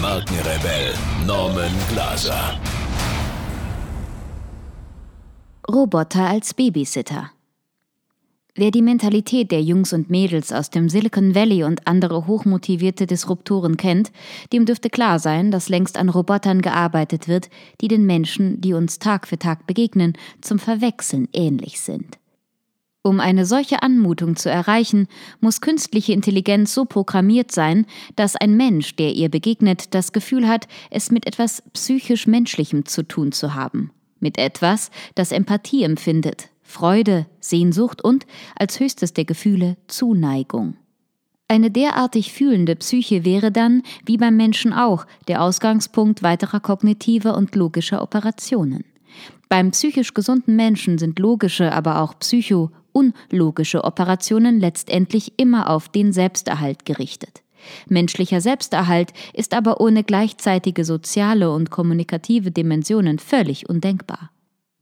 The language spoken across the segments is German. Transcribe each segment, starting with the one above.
Markenrebell Norman Glaser. Roboter als Babysitter. Wer die Mentalität der Jungs und Mädels aus dem Silicon Valley und andere hochmotivierte Disruptoren kennt, dem dürfte klar sein, dass längst an Robotern gearbeitet wird, die den Menschen, die uns Tag für Tag begegnen, zum Verwechseln ähnlich sind. Um eine solche Anmutung zu erreichen, muss künstliche Intelligenz so programmiert sein, dass ein Mensch, der ihr begegnet, das Gefühl hat, es mit etwas psychisch Menschlichem zu tun zu haben, mit etwas, das Empathie empfindet, Freude, Sehnsucht und, als höchstes der Gefühle, Zuneigung. Eine derartig fühlende Psyche wäre dann, wie beim Menschen auch, der Ausgangspunkt weiterer kognitiver und logischer Operationen. Beim psychisch gesunden Menschen sind logische, aber auch psycho- unlogische Operationen letztendlich immer auf den Selbsterhalt gerichtet. Menschlicher Selbsterhalt ist aber ohne gleichzeitige soziale und kommunikative Dimensionen völlig undenkbar.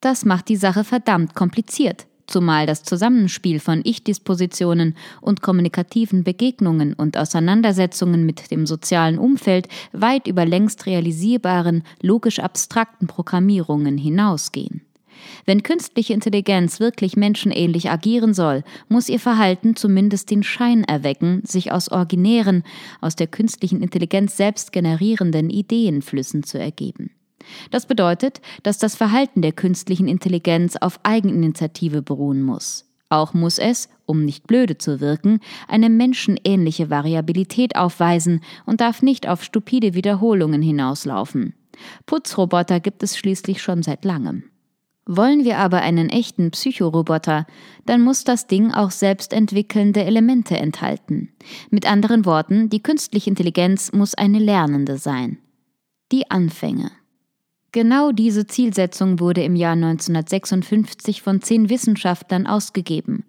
Das macht die Sache verdammt kompliziert, zumal das Zusammenspiel von Ich-Dispositionen und kommunikativen Begegnungen und Auseinandersetzungen mit dem sozialen Umfeld weit über längst realisierbaren, logisch abstrakten Programmierungen hinausgehen. Wenn künstliche Intelligenz wirklich menschenähnlich agieren soll, muss ihr Verhalten zumindest den Schein erwecken, sich aus originären, aus der künstlichen Intelligenz selbst generierenden Ideenflüssen zu ergeben. Das bedeutet, dass das Verhalten der künstlichen Intelligenz auf Eigeninitiative beruhen muss. Auch muss es, um nicht blöde zu wirken, eine menschenähnliche Variabilität aufweisen und darf nicht auf stupide Wiederholungen hinauslaufen. Putzroboter gibt es schließlich schon seit langem. Wollen wir aber einen echten Psychoroboter, dann muss das Ding auch selbstentwickelnde Elemente enthalten. Mit anderen Worten, die künstliche Intelligenz muss eine Lernende sein. Die Anfänge. Genau diese Zielsetzung wurde im Jahr 1956 von zehn Wissenschaftlern ausgegeben,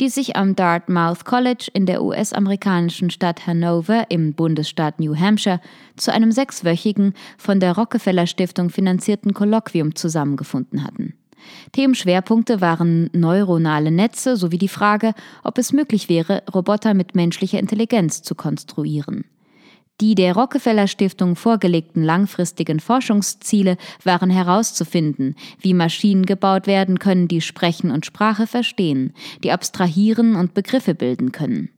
die sich am Dartmouth College in der US-amerikanischen Stadt Hanover im Bundesstaat New Hampshire zu einem sechswöchigen von der Rockefeller Stiftung finanzierten Kolloquium zusammengefunden hatten. Themenschwerpunkte waren neuronale Netze sowie die Frage, ob es möglich wäre, Roboter mit menschlicher Intelligenz zu konstruieren. Die der Rockefeller Stiftung vorgelegten langfristigen Forschungsziele waren herauszufinden, wie Maschinen gebaut werden können, die sprechen und Sprache verstehen, die abstrahieren und Begriffe bilden können.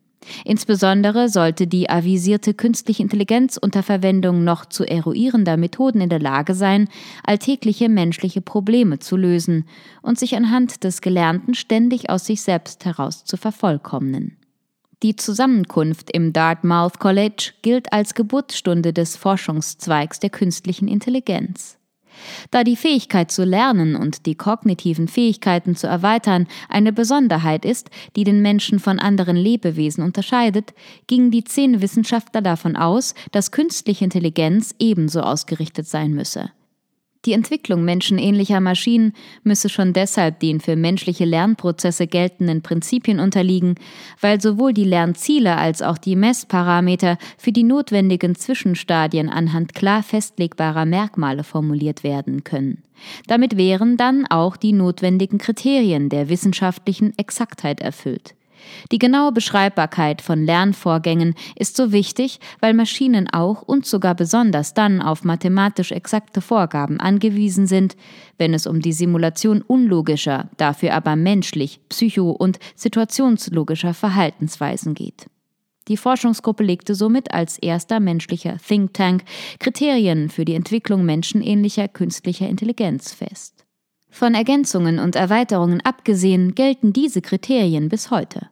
Insbesondere sollte die avisierte künstliche Intelligenz unter Verwendung noch zu eruierender Methoden in der Lage sein, alltägliche menschliche Probleme zu lösen und sich anhand des Gelernten ständig aus sich selbst heraus zu vervollkommnen. Die Zusammenkunft im Dartmouth College gilt als Geburtsstunde des Forschungszweigs der künstlichen Intelligenz. Da die Fähigkeit zu lernen und die kognitiven Fähigkeiten zu erweitern eine Besonderheit ist, die den Menschen von anderen Lebewesen unterscheidet, gingen die zehn Wissenschaftler davon aus, dass künstliche Intelligenz ebenso ausgerichtet sein müsse. Die Entwicklung menschenähnlicher Maschinen müsse schon deshalb den für menschliche Lernprozesse geltenden Prinzipien unterliegen, weil sowohl die Lernziele als auch die Messparameter für die notwendigen Zwischenstadien anhand klar festlegbarer Merkmale formuliert werden können. Damit wären dann auch die notwendigen Kriterien der wissenschaftlichen Exaktheit erfüllt. Die genaue Beschreibbarkeit von Lernvorgängen ist so wichtig, weil Maschinen auch und sogar besonders dann auf mathematisch exakte Vorgaben angewiesen sind, wenn es um die Simulation unlogischer, dafür aber menschlich, psycho- und situationslogischer Verhaltensweisen geht. Die Forschungsgruppe legte somit als erster menschlicher Think Tank Kriterien für die Entwicklung menschenähnlicher künstlicher Intelligenz fest. Von Ergänzungen und Erweiterungen abgesehen gelten diese Kriterien bis heute.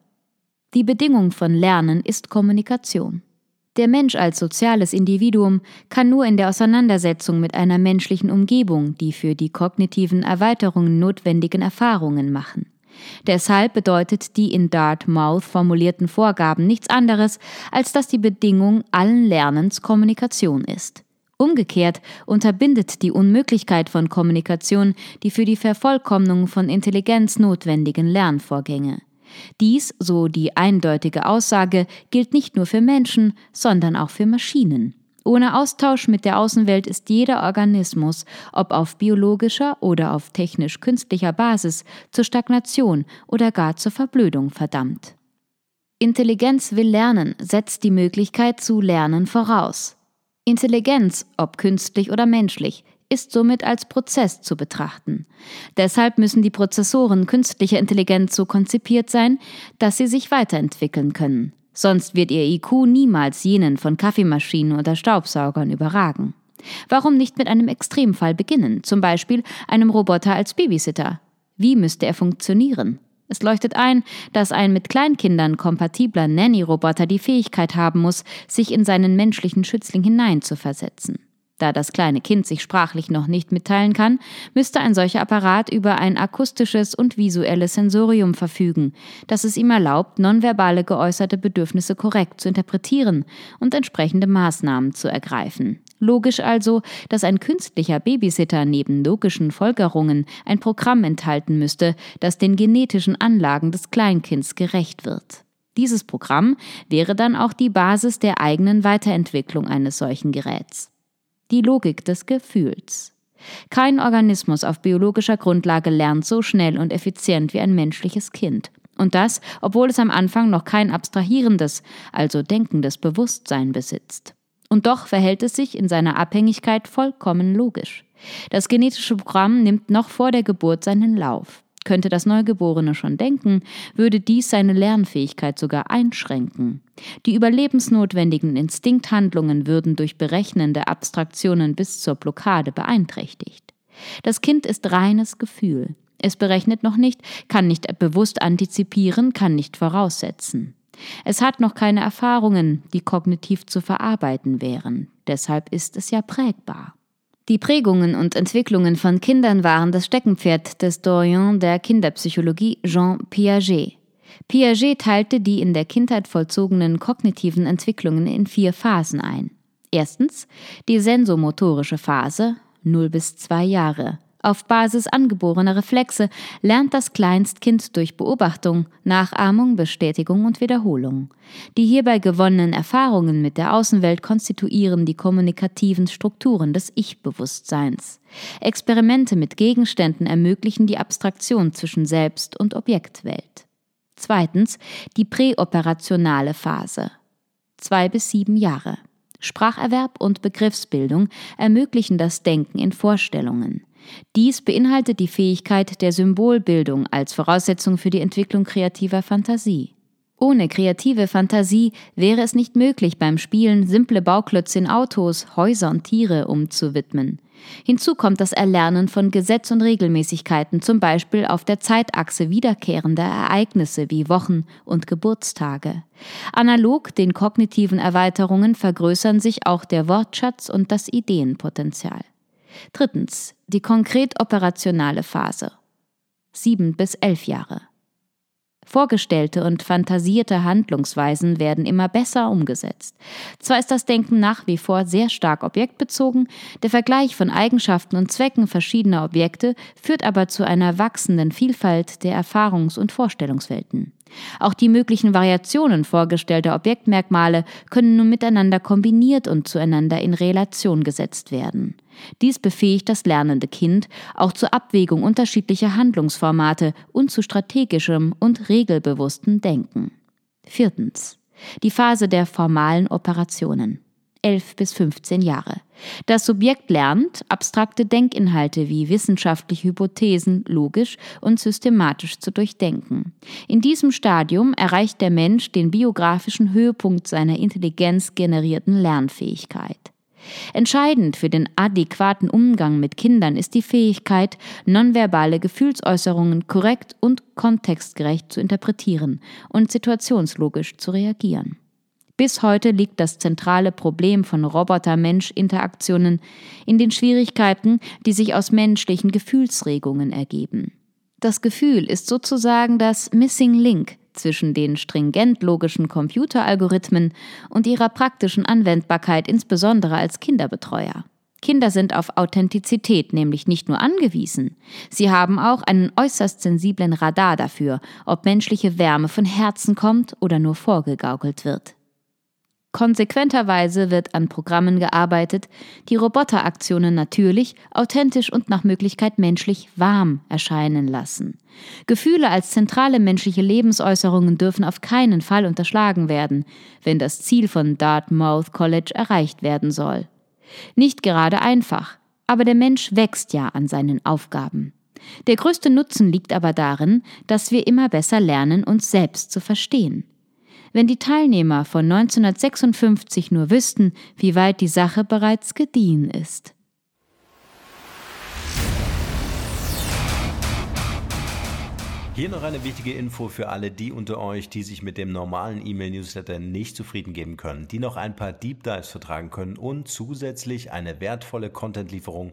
Die Bedingung von Lernen ist Kommunikation. Der Mensch als soziales Individuum kann nur in der Auseinandersetzung mit einer menschlichen Umgebung die für die kognitiven Erweiterungen notwendigen Erfahrungen machen. Deshalb bedeutet die in Dartmouth formulierten Vorgaben nichts anderes, als dass die Bedingung allen Lernens Kommunikation ist. Umgekehrt unterbindet die Unmöglichkeit von Kommunikation die für die Vervollkommnung von Intelligenz notwendigen Lernvorgänge. Dies, so die eindeutige Aussage, gilt nicht nur für Menschen, sondern auch für Maschinen. Ohne Austausch mit der Außenwelt ist jeder Organismus, ob auf biologischer oder auf technisch-künstlicher Basis, zur Stagnation oder gar zur Verblödung verdammt. Intelligenz will lernen, setzt die Möglichkeit zu lernen voraus. Intelligenz, ob künstlich oder menschlich, ist somit als Prozess zu betrachten. Deshalb müssen die Prozessoren künstlicher Intelligenz so konzipiert sein, dass sie sich weiterentwickeln können. Sonst wird ihr IQ niemals jenen von Kaffeemaschinen oder Staubsaugern überragen. Warum nicht mit einem Extremfall beginnen, zum Beispiel einem Roboter als Babysitter? Wie müsste er funktionieren? Es leuchtet ein, dass ein mit Kleinkindern kompatibler Nanny-Roboter die Fähigkeit haben muss, sich in seinen menschlichen Schützling hineinzuversetzen. Da das kleine Kind sich sprachlich noch nicht mitteilen kann, müsste ein solcher Apparat über ein akustisches und visuelles Sensorium verfügen, das es ihm erlaubt, nonverbale geäußerte Bedürfnisse korrekt zu interpretieren und entsprechende Maßnahmen zu ergreifen. Logisch also, dass ein künstlicher Babysitter neben logischen Folgerungen ein Programm enthalten müsste, das den genetischen Anlagen des Kleinkinds gerecht wird. Dieses Programm wäre dann auch die Basis der eigenen Weiterentwicklung eines solchen Geräts die Logik des Gefühls. Kein Organismus auf biologischer Grundlage lernt so schnell und effizient wie ein menschliches Kind. Und das, obwohl es am Anfang noch kein abstrahierendes, also denkendes Bewusstsein besitzt. Und doch verhält es sich in seiner Abhängigkeit vollkommen logisch. Das genetische Programm nimmt noch vor der Geburt seinen Lauf. Könnte das Neugeborene schon denken, würde dies seine Lernfähigkeit sogar einschränken. Die überlebensnotwendigen Instinkthandlungen würden durch berechnende Abstraktionen bis zur Blockade beeinträchtigt. Das Kind ist reines Gefühl. Es berechnet noch nicht, kann nicht bewusst antizipieren, kann nicht voraussetzen. Es hat noch keine Erfahrungen, die kognitiv zu verarbeiten wären. Deshalb ist es ja prägbar. Die Prägungen und Entwicklungen von Kindern waren das Steckenpferd des Dorian der Kinderpsychologie Jean Piaget. Piaget teilte die in der Kindheit vollzogenen kognitiven Entwicklungen in vier Phasen ein. Erstens die sensomotorische Phase 0 bis 2 Jahre, auf Basis angeborener Reflexe lernt das Kleinstkind durch Beobachtung, Nachahmung, Bestätigung und Wiederholung. Die hierbei gewonnenen Erfahrungen mit der Außenwelt konstituieren die kommunikativen Strukturen des Ich-Bewusstseins. Experimente mit Gegenständen ermöglichen die Abstraktion zwischen Selbst- und Objektwelt. Zweitens die präoperationale Phase. Zwei bis sieben Jahre. Spracherwerb und Begriffsbildung ermöglichen das Denken in Vorstellungen. Dies beinhaltet die Fähigkeit der Symbolbildung als Voraussetzung für die Entwicklung kreativer Fantasie. Ohne kreative Fantasie wäre es nicht möglich, beim Spielen simple Bauklötze in Autos, Häuser und Tiere umzuwidmen. Hinzu kommt das Erlernen von Gesetz und Regelmäßigkeiten, zum Beispiel auf der Zeitachse wiederkehrender Ereignisse wie Wochen und Geburtstage. Analog den kognitiven Erweiterungen vergrößern sich auch der Wortschatz und das Ideenpotenzial. Drittens, die konkret operationale Phase. Sieben bis elf Jahre. Vorgestellte und fantasierte Handlungsweisen werden immer besser umgesetzt. Zwar ist das Denken nach wie vor sehr stark objektbezogen, der Vergleich von Eigenschaften und Zwecken verschiedener Objekte führt aber zu einer wachsenden Vielfalt der Erfahrungs- und Vorstellungswelten. Auch die möglichen Variationen vorgestellter Objektmerkmale können nun miteinander kombiniert und zueinander in Relation gesetzt werden. Dies befähigt das lernende Kind auch zur Abwägung unterschiedlicher Handlungsformate und zu strategischem und regelbewusstem Denken. Viertens. Die Phase der formalen Operationen. 11 bis 15 Jahre. Das Subjekt lernt, abstrakte Denkinhalte wie wissenschaftliche Hypothesen logisch und systematisch zu durchdenken. In diesem Stadium erreicht der Mensch den biografischen Höhepunkt seiner intelligenzgenerierten Lernfähigkeit. Entscheidend für den adäquaten Umgang mit Kindern ist die Fähigkeit, nonverbale Gefühlsäußerungen korrekt und kontextgerecht zu interpretieren und situationslogisch zu reagieren. Bis heute liegt das zentrale Problem von Roboter-Mensch-Interaktionen in den Schwierigkeiten, die sich aus menschlichen Gefühlsregungen ergeben. Das Gefühl ist sozusagen das Missing Link zwischen den stringent logischen Computeralgorithmen und ihrer praktischen Anwendbarkeit insbesondere als Kinderbetreuer. Kinder sind auf Authentizität nämlich nicht nur angewiesen, sie haben auch einen äußerst sensiblen Radar dafür, ob menschliche Wärme von Herzen kommt oder nur vorgegaukelt wird. Konsequenterweise wird an Programmen gearbeitet, die Roboteraktionen natürlich, authentisch und nach Möglichkeit menschlich warm erscheinen lassen. Gefühle als zentrale menschliche Lebensäußerungen dürfen auf keinen Fall unterschlagen werden, wenn das Ziel von Dartmouth College erreicht werden soll. Nicht gerade einfach, aber der Mensch wächst ja an seinen Aufgaben. Der größte Nutzen liegt aber darin, dass wir immer besser lernen, uns selbst zu verstehen. Wenn die Teilnehmer von 1956 nur wüssten, wie weit die Sache bereits gediehen ist. Hier noch eine wichtige Info für alle die unter euch, die sich mit dem normalen E-Mail-Newsletter nicht zufrieden geben können, die noch ein paar Deep Dives vertragen können und zusätzlich eine wertvolle Content-Lieferung